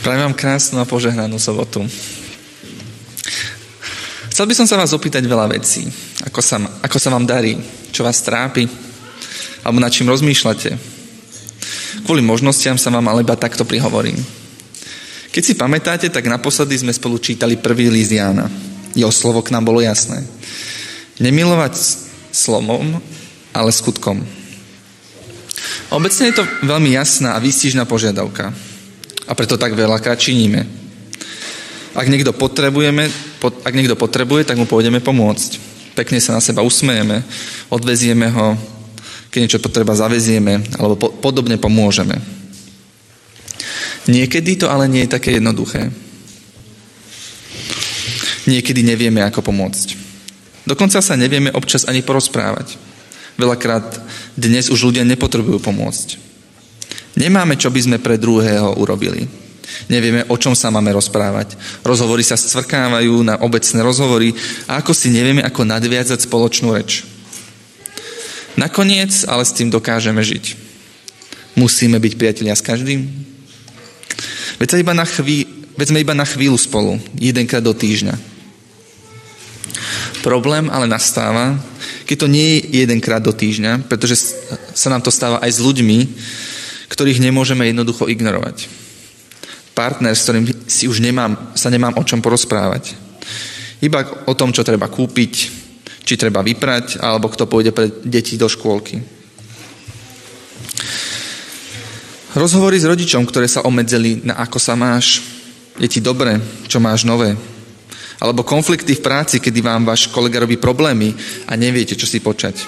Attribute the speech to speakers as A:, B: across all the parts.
A: Prajem vám krásnu a požehnanú sobotu. Chcel by som sa vás opýtať veľa vecí. Ako sa, ako sa vám darí? Čo vás trápi? Alebo nad čím rozmýšľate? Kvôli možnostiam sa vám ale iba takto prihovorím. Keď si pamätáte, tak naposledy sme spolu čítali prvý list Jána. Jeho slovo k nám bolo jasné. Nemilovať slovom, ale skutkom. Obecne je to veľmi jasná a výstižná požiadavka. A preto tak veľakrát činíme. Ak niekto, potrebujeme, ak niekto potrebuje, tak mu pôjdeme pomôcť. Pekne sa na seba usmejeme, odvezieme ho, keď niečo potreba zavezieme, alebo po, podobne pomôžeme. Niekedy to ale nie je také jednoduché. Niekedy nevieme, ako pomôcť. Dokonca sa nevieme občas ani porozprávať. Veľakrát dnes už ľudia nepotrebujú pomôcť. Nemáme, čo by sme pre druhého urobili. Nevieme, o čom sa máme rozprávať. Rozhovory sa scvrkávajú na obecné rozhovory a ako si nevieme, ako nadviazať spoločnú reč. Nakoniec ale s tým dokážeme žiť. Musíme byť priatelia s každým. Veď, sa iba na chví, veď sme iba na chvíľu spolu, jedenkrát do týždňa. Problém ale nastáva, keď to nie je jedenkrát do týždňa, pretože sa nám to stáva aj s ľuďmi, ktorých nemôžeme jednoducho ignorovať. Partner, s ktorým si už nemám, sa nemám o čom porozprávať. Iba o tom, čo treba kúpiť, či treba vyprať, alebo kto pôjde pre deti do škôlky. Rozhovory s rodičom, ktoré sa obmedzili na ako sa máš, je ti dobre, čo máš nové. Alebo konflikty v práci, kedy vám váš kolega robí problémy a neviete, čo si počať.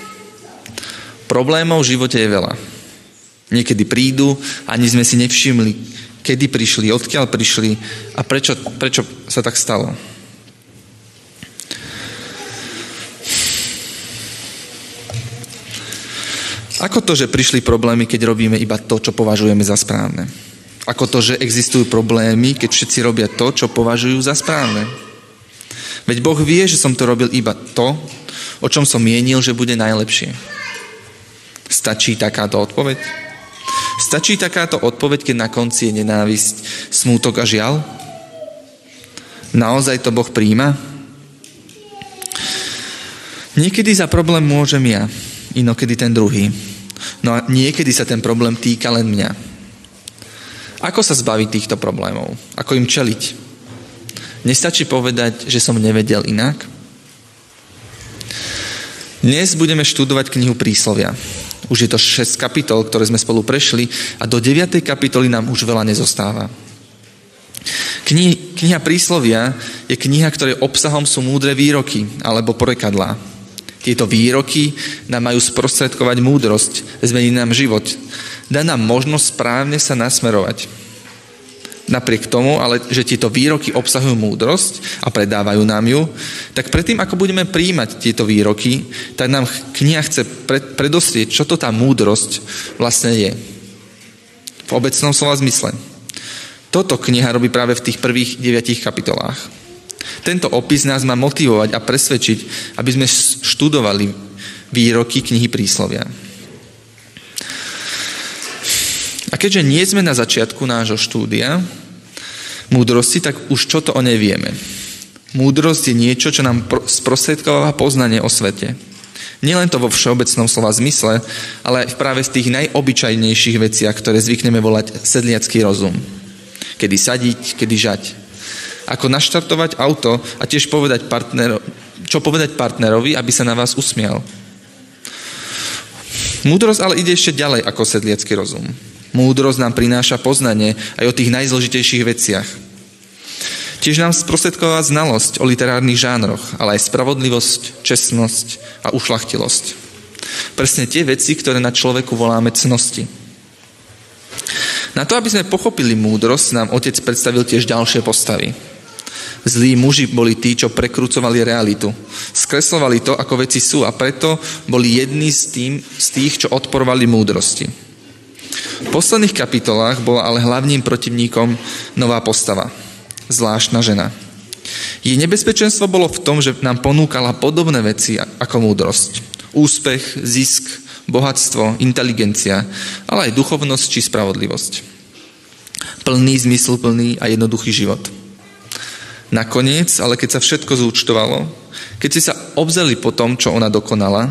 A: Problémov v živote je veľa. Niekedy prídu, ani sme si nevšimli, kedy prišli, odkiaľ prišli a prečo, prečo sa tak stalo. Ako to, že prišli problémy, keď robíme iba to, čo považujeme za správne? Ako to, že existujú problémy, keď všetci robia to, čo považujú za správne? Veď Boh vie, že som to robil iba to, o čom som mienil, že bude najlepšie. Stačí takáto odpoveď? Stačí takáto odpoveď, keď na konci je nenávisť, smútok a žial? Naozaj to Boh príjma? Niekedy za problém môžem ja, inokedy ten druhý. No a niekedy sa ten problém týka len mňa. Ako sa zbaviť týchto problémov? Ako im čeliť? Nestačí povedať, že som nevedel inak? Dnes budeme študovať knihu Príslovia. Už je to 6 kapitol, ktoré sme spolu prešli a do 9. kapitoly nám už veľa nezostáva. Kniha, kniha Príslovia je kniha, ktorej obsahom sú múdre výroky alebo porekadlá. Tieto výroky nám majú sprostredkovať múdrosť, zmeniť nám život. Dá nám možnosť správne sa nasmerovať. Napriek tomu, ale že tieto výroky obsahujú múdrosť a predávajú nám ju, tak predtým, ako budeme príjmať tieto výroky, tak nám kniha chce predostrieť, čo to tá múdrosť vlastne je. V obecnom slova zmysle. Toto kniha robí práve v tých prvých deviatich kapitolách. Tento opis nás má motivovať a presvedčiť, aby sme študovali výroky knihy príslovia. A keďže nie sme na začiatku nášho štúdia múdrosti, tak už čo to o nej vieme. Múdrosť je niečo, čo nám sprostredkováva poznanie o svete. Nielen to vo všeobecnom slova zmysle, ale aj práve v tých najobyčajnejších veciach, ktoré zvykneme volať sedliacký rozum. Kedy sadiť, kedy žať. Ako naštartovať auto a tiež povedať partnero, čo povedať partnerovi, aby sa na vás usmial. Múdrosť ale ide ešte ďalej ako sedliacký rozum. Múdrosť nám prináša poznanie aj o tých najzložitejších veciach. Tiež nám sprostredková znalosť o literárnych žánroch, ale aj spravodlivosť, čestnosť a ušlachtilosť. Presne tie veci, ktoré na človeku voláme cnosti. Na to, aby sme pochopili múdrosť, nám otec predstavil tiež ďalšie postavy. Zlí muži boli tí, čo prekrúcovali realitu. Skreslovali to, ako veci sú a preto boli jedni z, tým, z tých, čo odporovali múdrosti. V posledných kapitolách bola ale hlavným protivníkom nová postava. Zvláštna žena. Jej nebezpečenstvo bolo v tom, že nám ponúkala podobné veci ako múdrosť. Úspech, zisk, bohatstvo, inteligencia, ale aj duchovnosť či spravodlivosť. Plný, zmysluplný a jednoduchý život. Nakoniec, ale keď sa všetko zúčtovalo, keď si sa obzeli po tom, čo ona dokonala,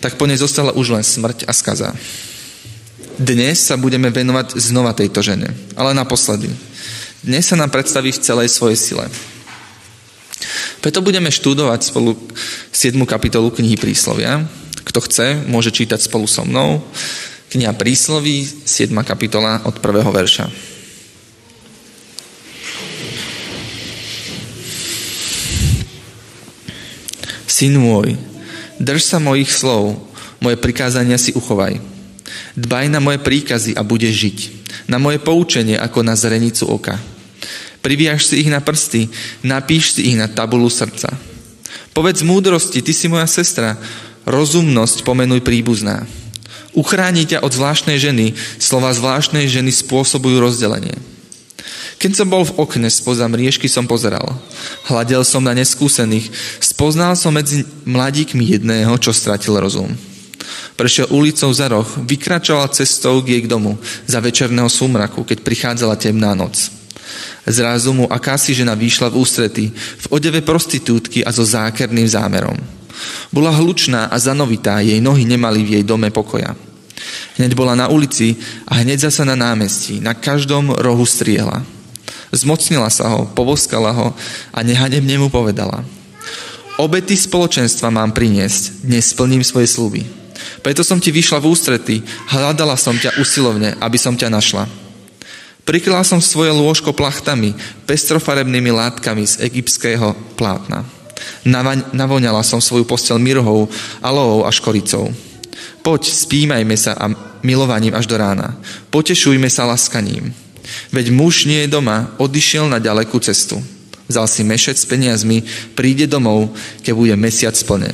A: tak po nej zostala už len smrť a skaza. Dnes sa budeme venovať znova tejto žene, ale naposledy. Dnes sa nám predstaví v celej svojej sile. Preto budeme študovať spolu 7. kapitolu knihy Príslovia. Kto chce, môže čítať spolu so mnou. Kniha Prísloví, 7. kapitola od prvého verša. Syn môj, drž sa mojich slov, moje prikázania si uchovaj. Dbaj na moje príkazy a budeš žiť. Na moje poučenie ako na zrenicu oka. Priviaž si ich na prsty, napíš si ich na tabulu srdca. Povedz múdrosti, ty si moja sestra, rozumnosť pomenuj príbuzná. Uchráni ťa od zvláštnej ženy, slova zvláštnej ženy spôsobujú rozdelenie. Keď som bol v okne spoza mriežky som pozeral. Hladel som na neskúsených. Spoznal som medzi mladíkmi jedného, čo stratil rozum. Prešiel ulicou za roh, vykračoval cestou k jej domu za večerného súmraku, keď prichádzala temná noc. Zrazu mu akási žena vyšla v ústrety, v odeve prostitútky a so zákerným zámerom. Bola hlučná a zanovitá, jej nohy nemali v jej dome pokoja. Hneď bola na ulici a hneď zasa na námestí, na každom rohu striehla. Zmocnila sa ho, povoskala ho a nehanebne mu povedala. Obety spoločenstva mám priniesť, dnes splním svoje sluby. Preto som ti vyšla v ústrety, hľadala som ťa usilovne, aby som ťa našla. Prikryla som svoje lôžko plachtami, pestrofarebnými látkami z egyptského plátna. Navoňala som svoju postel mirhou, aloou a škoricou. Poď, spímajme sa a milovaním až do rána. Potešujme sa laskaním. Veď muž nie je doma, odišiel na ďalekú cestu. Vzal si mešec s peniazmi, príde domov, keď bude mesiac plne.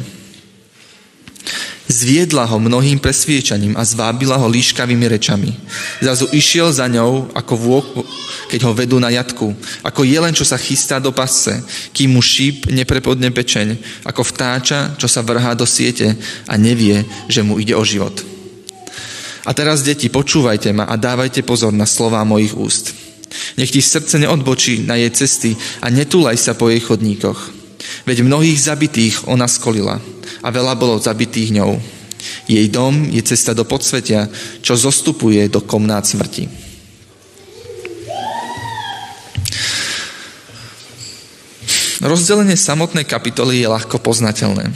A: Zviedla ho mnohým presviečaním a zvábila ho líškavými rečami. Zazu išiel za ňou, ako vôk, keď ho vedú na jatku, ako jelen, čo sa chystá do pasce, kým mu šíp neprepodne pečeň, ako vtáča, čo sa vrhá do siete a nevie, že mu ide o život. A teraz, deti, počúvajte ma a dávajte pozor na slová mojich úst. Nech ti srdce neodbočí na jej cesty a netúlaj sa po jej chodníkoch. Veď mnohých zabitých ona skolila a veľa bolo zabitých ňou. Jej dom je cesta do podsvetia, čo zostupuje do komnát smrti. Rozdelenie samotnej kapitoly je ľahko poznateľné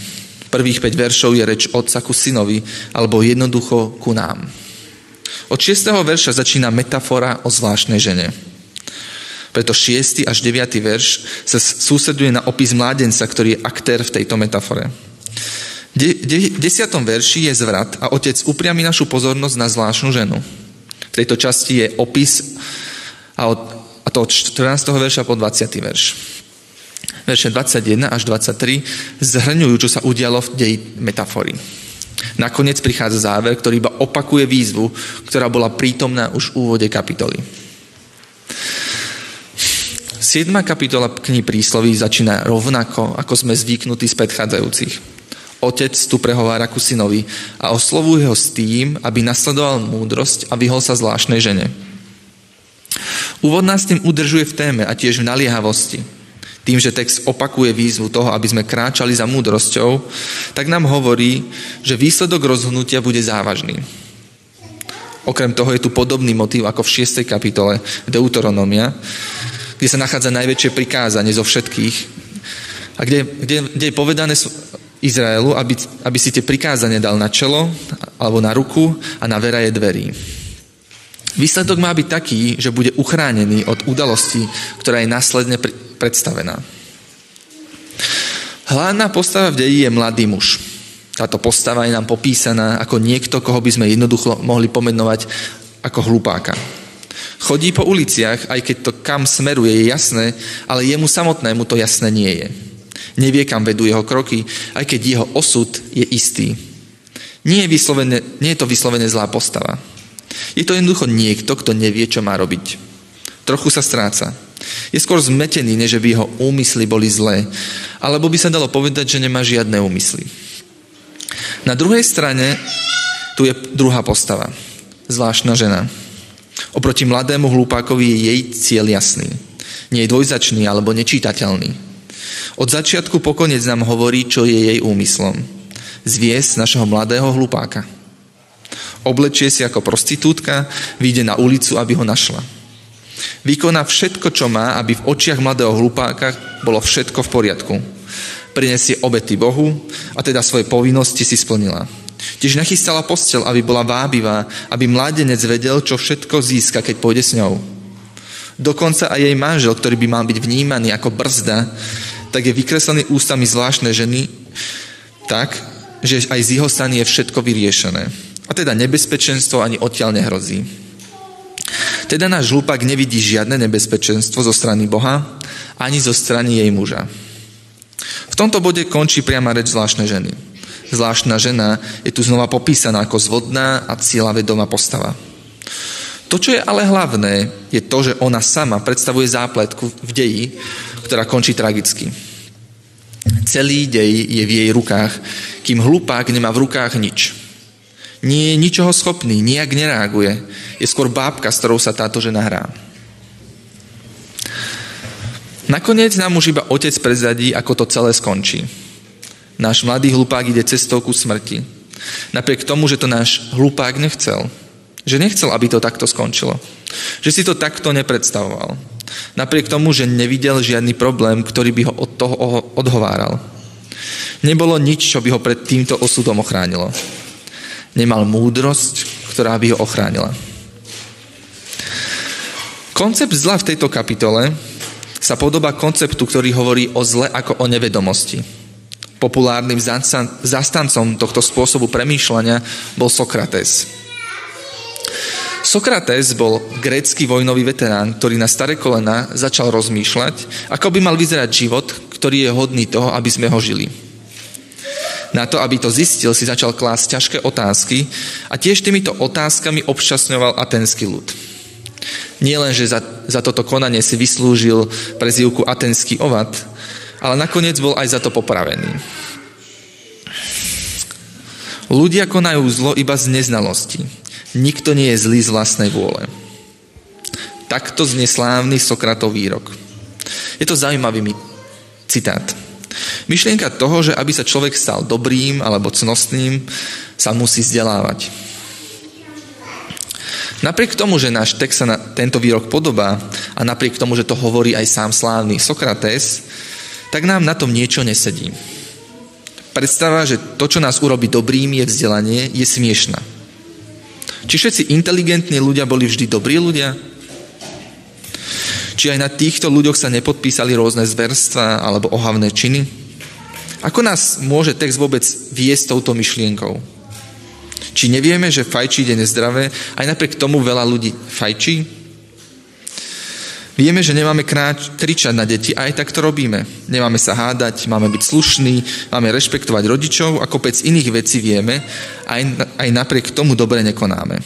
A: prvých 5 veršov je reč otca ku synovi, alebo jednoducho ku nám. Od 6. verša začína metafora o zvláštnej žene. Preto 6. až 9. verš sa sústreduje na opis mládenca, ktorý je aktér v tejto metafore. V 10. verši je zvrat a otec upriami našu pozornosť na zvláštnu ženu. V tejto časti je opis a, od, a to od 14. verša po 20. verš verše 21 až 23 zhrňujú, čo sa udialo v deji metafory. Nakoniec prichádza záver, ktorý iba opakuje výzvu, ktorá bola prítomná už v úvode kapitoly. 7. kapitola knihy prísloví začína rovnako, ako sme zvyknutí z predchádzajúcich. Otec tu prehovára ku synovi a oslovuje ho s tým, aby nasledoval múdrosť a vyhol sa zvláštnej žene. Úvod nás tým udržuje v téme a tiež v naliehavosti tým, že text opakuje výzvu toho, aby sme kráčali za múdrosťou, tak nám hovorí, že výsledok rozhodnutia bude závažný. Okrem toho je tu podobný motív ako v 6. kapitole Deuteronomia, kde sa nachádza najväčšie prikázanie zo všetkých a kde, kde, kde je povedané Izraelu, aby, aby si tie prikázania dal na čelo alebo na ruku a na veraje dverí. Výsledok má byť taký, že bude uchránený od udalosti, ktorá je následne predstavená. Hlavná postava v deji je mladý muž. Táto postava je nám popísaná ako niekto, koho by sme jednoducho mohli pomenovať ako hlupáka. Chodí po uliciach, aj keď to kam smeruje je jasné, ale jemu samotnému to jasné nie je. Nevie, kam vedú jeho kroky, aj keď jeho osud je istý. Nie je, nie je to vyslovene zlá postava. Je to jednoducho niekto, kto nevie, čo má robiť. Trochu sa stráca. Je skôr zmetený, než by jeho úmysly boli zlé. Alebo by sa dalo povedať, že nemá žiadne úmysly. Na druhej strane tu je druhá postava. Zvláštna žena. Oproti mladému hlupákovi je jej cieľ jasný. Nie je dvojzačný alebo nečítateľný. Od začiatku po konec nám hovorí, čo je jej úmyslom. Zviesť našeho mladého hlupáka. Oblečie si ako prostitútka, vyjde na ulicu, aby ho našla. Vykoná všetko, čo má, aby v očiach mladého hlupáka bolo všetko v poriadku. Prinesie obety Bohu a teda svoje povinnosti si splnila. Tiež nachystala postel, aby bola vábivá, aby mládenec vedel, čo všetko získa, keď pôjde s ňou. Dokonca aj jej manžel, ktorý by mal byť vnímaný ako brzda, tak je vykreslený ústami zvláštnej ženy tak, že aj z jeho strany je všetko vyriešené. A teda nebezpečenstvo ani odtiaľ nehrozí. Teda náš hlupák nevidí žiadne nebezpečenstvo zo strany Boha, ani zo strany jej muža. V tomto bode končí priama reč zvláštnej ženy. Zvláštna žena je tu znova popísaná ako zvodná a cieľavedomá postava. To, čo je ale hlavné, je to, že ona sama predstavuje zápletku v deji, ktorá končí tragicky. Celý dej je v jej rukách, kým hlupák nemá v rukách nič. Nie je ničoho schopný, nijak nereaguje. Je skôr bábka, s ktorou sa táto žena hrá. Nakoniec nám už iba otec prezadí, ako to celé skončí. Náš mladý hlupák ide cestou ku smrti. Napriek tomu, že to náš hlupák nechcel. Že nechcel, aby to takto skončilo. Že si to takto nepredstavoval. Napriek tomu, že nevidel žiadny problém, ktorý by ho od toho odhováral. Nebolo nič, čo by ho pred týmto osudom ochránilo nemal múdrosť, ktorá by ho ochránila. Koncept zla v tejto kapitole sa podobá konceptu, ktorý hovorí o zle ako o nevedomosti. Populárnym zastancom tohto spôsobu premýšľania bol Sokrates. Sokrates bol grécky vojnový veterán, ktorý na staré kolena začal rozmýšľať, ako by mal vyzerať život, ktorý je hodný toho, aby sme ho žili. Na to, aby to zistil, si začal klásť ťažké otázky a tiež týmito otázkami obšťastňoval atenský ľud. Nie len, že za, za toto konanie si vyslúžil prezývku atenský ovad, ale nakoniec bol aj za to popravený. Ľudia konajú zlo iba z neznalosti. Nikto nie je zlý z vlastnej vôle. Takto znie slávny Sokratov výrok. Je to zaujímavý citát. Myšlienka toho, že aby sa človek stal dobrým alebo cnostným, sa musí vzdelávať. Napriek tomu, že náš text sa na tento výrok podobá a napriek tomu, že to hovorí aj sám slávny Sokrates, tak nám na tom niečo nesedí. Predstava, že to, čo nás urobí dobrým, je vzdelanie, je smiešná. Či všetci inteligentní ľudia boli vždy dobrí ľudia? Či aj na týchto ľuďoch sa nepodpísali rôzne zverstva alebo ohavné činy? Ako nás môže text vôbec viesť touto myšlienkou? Či nevieme, že fajčiť je nezdravé, aj napriek tomu veľa ľudí fajčí? Vieme, že nemáme kráč, kričať na deti, aj tak to robíme. Nemáme sa hádať, máme byť slušní, máme rešpektovať rodičov a kopec iných vecí vieme, aj, aj napriek tomu dobre nekonáme.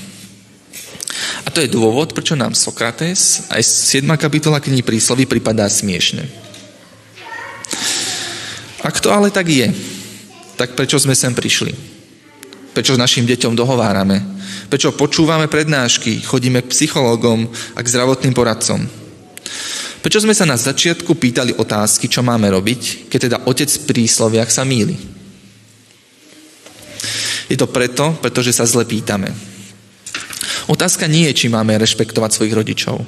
A: A to je dôvod, prečo nám Sokrates aj 7. kapitola knihy príslovy pripadá smiešne. Ak to ale tak je, tak prečo sme sem prišli? Prečo s našim deťom dohovárame? Prečo počúvame prednášky, chodíme k psychológom a k zdravotným poradcom? Prečo sme sa na začiatku pýtali otázky, čo máme robiť, keď teda otec v prísloviach sa míli? Je to preto, pretože sa zle pýtame. Otázka nie je, či máme rešpektovať svojich rodičov.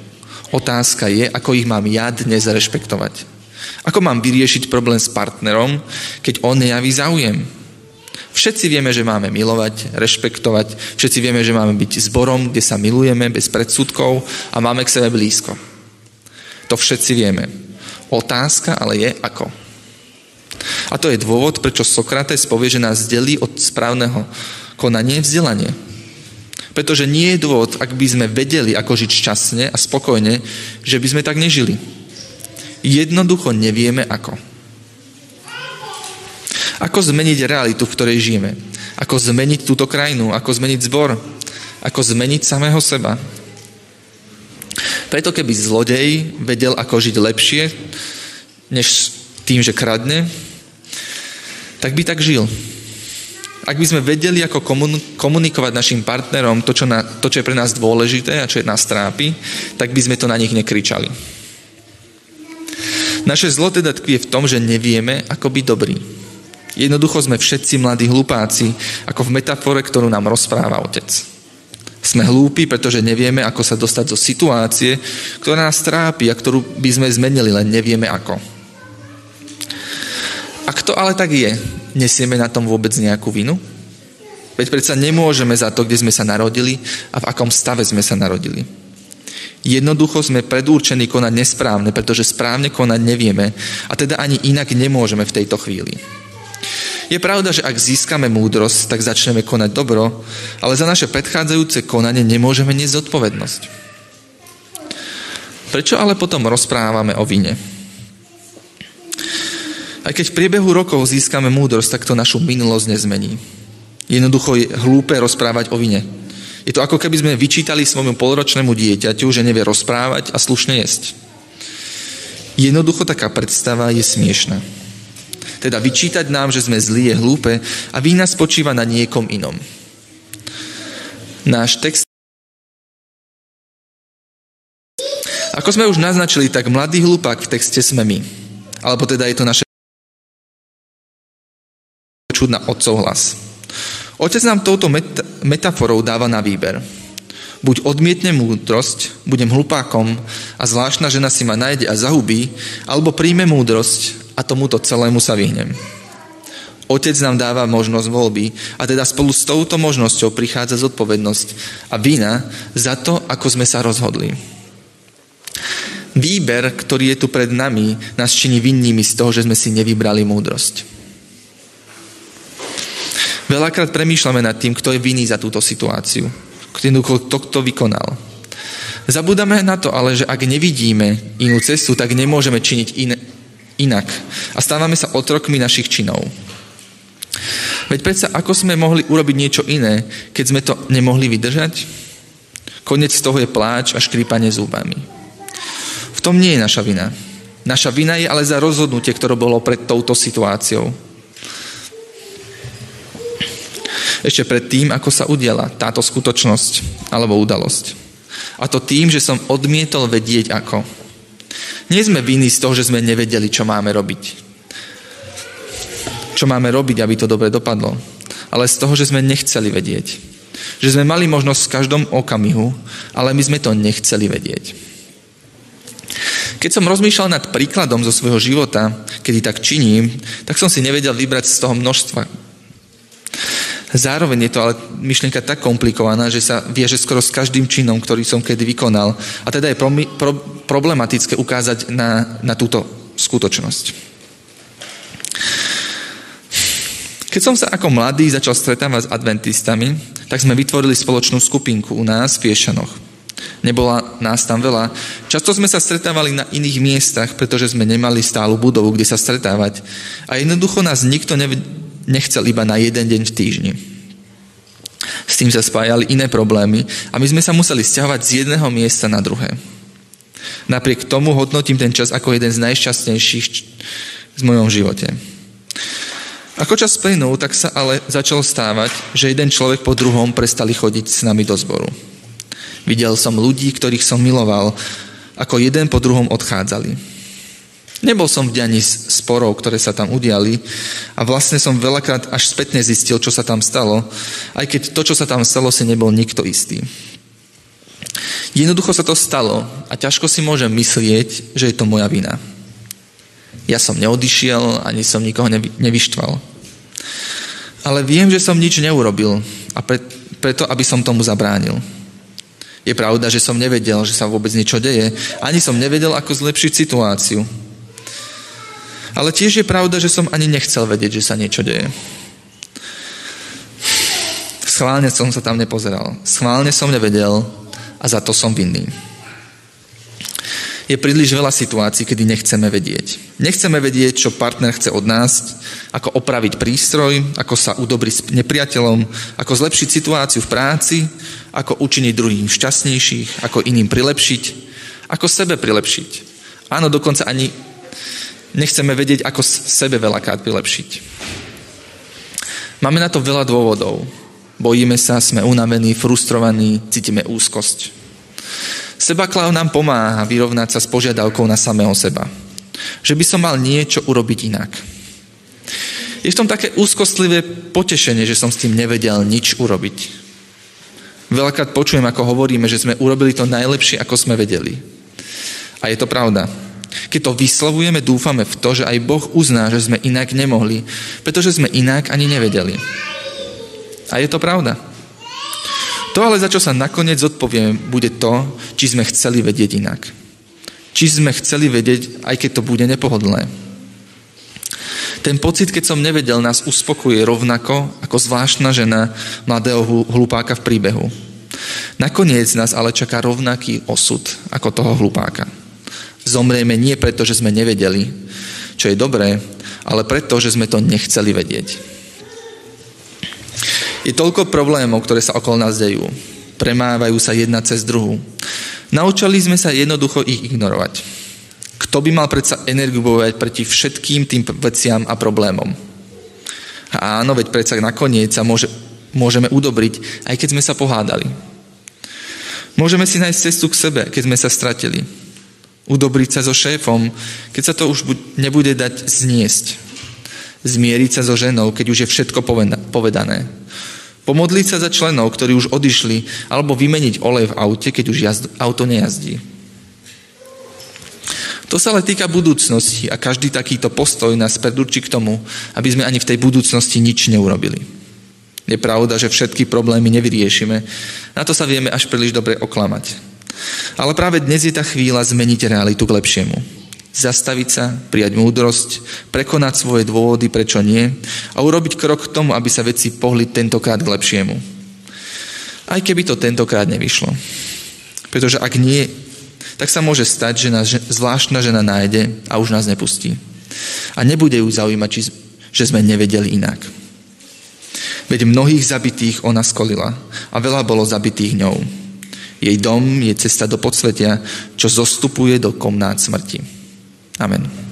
A: Otázka je, ako ich mám ja dnes rešpektovať. Ako mám vyriešiť problém s partnerom, keď on nejaví záujem. Všetci vieme, že máme milovať, rešpektovať, všetci vieme, že máme byť zborom, kde sa milujeme bez predsudkov a máme k sebe blízko. To všetci vieme. Otázka ale je ako. A to je dôvod, prečo Sokrates povie, že nás delí od správneho konania vzdelanie. Pretože nie je dôvod, ak by sme vedeli, ako žiť šťastne a spokojne, že by sme tak nežili. Jednoducho nevieme ako. Ako zmeniť realitu, v ktorej žijeme. Ako zmeniť túto krajinu, ako zmeniť zbor, ako zmeniť samého seba. Preto keby zlodej vedel, ako žiť lepšie, než tým, že kradne, tak by tak žil. Ak by sme vedeli, ako komunikovať našim partnerom to čo, na, to, čo je pre nás dôležité a čo je nás trápi, tak by sme to na nich nekričali. Naše zlo teda tkvie v tom, že nevieme, ako byť dobrý. Jednoducho sme všetci mladí hlupáci, ako v metafore, ktorú nám rozpráva otec. Sme hlúpi, pretože nevieme, ako sa dostať zo situácie, ktorá nás trápi a ktorú by sme zmenili, len nevieme ako. Ak to ale tak je, nesieme na tom vôbec nejakú vinu? Veď predsa nemôžeme za to, kde sme sa narodili a v akom stave sme sa narodili. Jednoducho sme predurčení konať nesprávne, pretože správne konať nevieme a teda ani inak nemôžeme v tejto chvíli. Je pravda, že ak získame múdrosť, tak začneme konať dobro, ale za naše predchádzajúce konanie nemôžeme niesť zodpovednosť. Prečo ale potom rozprávame o vine? Aj keď v priebehu rokov získame múdrosť, tak to našu minulosť nezmení. Jednoducho je hlúpe rozprávať o vine. Je to ako keby sme vyčítali svojmu polročnému dieťaťu, že nevie rozprávať a slušne jesť. Jednoducho taká predstava je smiešná. Teda vyčítať nám, že sme zlí, je hlúpe a vína spočíva na niekom inom. Náš text Ako sme už naznačili, tak mladý hlupák v texte sme my. Alebo teda je to naše na otcov hlas. Otec nám touto met- metaforou dáva na výber. Buď odmietnem múdrosť, budem hlupákom a zvláštna žena si ma nájde a zahubí, alebo príjme múdrosť a tomuto celému sa vyhnem. Otec nám dáva možnosť voľby a teda spolu s touto možnosťou prichádza zodpovednosť a vina za to, ako sme sa rozhodli. Výber, ktorý je tu pred nami, nás činí vinnými z toho, že sme si nevybrali múdrosť. Veľakrát premýšľame nad tým, kto je vinný za túto situáciu. Kto to vykonal. Zabúdame na to ale, že ak nevidíme inú cestu, tak nemôžeme činiť in, inak. A stávame sa otrokmi našich činov. Veď predsa, ako sme mohli urobiť niečo iné, keď sme to nemohli vydržať? Konec z toho je pláč a škrípanie zúbami. V tom nie je naša vina. Naša vina je ale za rozhodnutie, ktoré bolo pred touto situáciou. ešte pred tým, ako sa udiela táto skutočnosť alebo udalosť. A to tým, že som odmietol vedieť ako. Nie sme vinní z toho, že sme nevedeli, čo máme robiť. Čo máme robiť, aby to dobre dopadlo. Ale z toho, že sme nechceli vedieť. Že sme mali možnosť v každom okamihu, ale my sme to nechceli vedieť. Keď som rozmýšľal nad príkladom zo svojho života, kedy tak činím, tak som si nevedel vybrať z toho množstva, Zároveň je to ale myšlienka tak komplikovaná, že sa viaže skoro s každým činom, ktorý som kedy vykonal. A teda je pro, pro, problematické ukázať na, na túto skutočnosť. Keď som sa ako mladý začal stretávať s adventistami, tak sme vytvorili spoločnú skupinku u nás v Piešanoch. Nebola nás tam veľa. Často sme sa stretávali na iných miestach, pretože sme nemali stálu budovu, kde sa stretávať. A jednoducho nás nikto nechcel iba na jeden deň v týždni. S tým sa spájali iné problémy a my sme sa museli stiahovať z jedného miesta na druhé. Napriek tomu hodnotím ten čas ako jeden z najšťastnejších v mojom živote. Ako čas plynul, tak sa ale začalo stávať, že jeden človek po druhom prestali chodiť s nami do zboru. Videl som ľudí, ktorých som miloval, ako jeden po druhom odchádzali. Nebol som v dianí sporov, ktoré sa tam udiali a vlastne som veľakrát až spätne zistil, čo sa tam stalo, aj keď to, čo sa tam stalo, si nebol nikto istý. Jednoducho sa to stalo a ťažko si môžem myslieť, že je to moja vina. Ja som neodišiel, ani som nikoho nevy, nevyštval. Ale viem, že som nič neurobil a pre, preto, aby som tomu zabránil. Je pravda, že som nevedel, že sa vôbec niečo deje, ani som nevedel, ako zlepšiť situáciu. Ale tiež je pravda, že som ani nechcel vedieť, že sa niečo deje. Schválne som sa tam nepozeral. Schválne som nevedel a za to som vinný. Je príliš veľa situácií, kedy nechceme vedieť. Nechceme vedieť, čo partner chce od nás, ako opraviť prístroj, ako sa udobriť s nepriateľom, ako zlepšiť situáciu v práci, ako učiniť druhým šťastnejších, ako iným prilepšiť, ako sebe prilepšiť. Áno, dokonca ani nechceme vedieť, ako sebe veľakrát vylepšiť. Máme na to veľa dôvodov. Bojíme sa, sme unavení, frustrovaní, cítime úzkosť. Sebakláv nám pomáha vyrovnať sa s požiadavkou na samého seba. Že by som mal niečo urobiť inak. Je v tom také úzkostlivé potešenie, že som s tým nevedel nič urobiť. Veľakrát počujem, ako hovoríme, že sme urobili to najlepšie, ako sme vedeli. A je to pravda. Keď to vyslovujeme, dúfame v to, že aj Boh uzná, že sme inak nemohli, pretože sme inak ani nevedeli. A je to pravda. To ale, za čo sa nakoniec odpovieme, bude to, či sme chceli vedieť inak. Či sme chceli vedieť, aj keď to bude nepohodlné. Ten pocit, keď som nevedel, nás uspokuje rovnako ako zvláštna žena mladého hlupáka v príbehu. Nakoniec nás ale čaká rovnaký osud ako toho hlupáka. Zomrieme nie preto, že sme nevedeli, čo je dobré, ale preto, že sme to nechceli vedieť. Je toľko problémov, ktoré sa okolo nás dejú. Premávajú sa jedna cez druhú. Naučili sme sa jednoducho ich ignorovať. Kto by mal predsa energiu bojovať proti všetkým tým veciam a problémom? A áno, veď predsa nakoniec sa môže, môžeme udobriť, aj keď sme sa pohádali. Môžeme si nájsť cestu k sebe, keď sme sa stratili udobriť sa so šéfom, keď sa to už nebude dať zniesť. Zmieriť sa so ženou, keď už je všetko povedané. Pomodliť sa za členov, ktorí už odišli, alebo vymeniť olej v aute, keď už jazd, auto nejazdí. To sa ale týka budúcnosti a každý takýto postoj nás predurčí k tomu, aby sme ani v tej budúcnosti nič neurobili. Je pravda, že všetky problémy nevyriešime, na to sa vieme až príliš dobre oklamať. Ale práve dnes je tá chvíľa zmeniť realitu k lepšiemu. Zastaviť sa, prijať múdrosť, prekonať svoje dôvody, prečo nie a urobiť krok k tomu, aby sa veci pohli tentokrát k lepšiemu. Aj keby to tentokrát nevyšlo. Pretože ak nie, tak sa môže stať, že nás zvláštna žena nájde a už nás nepustí. A nebude ju zaujímať, či, že sme nevedeli inak. Veď mnohých zabitých ona skolila a veľa bolo zabitých ňou. Jej dom je cesta do podsvetia, čo zostupuje do komnát smrti. Amen.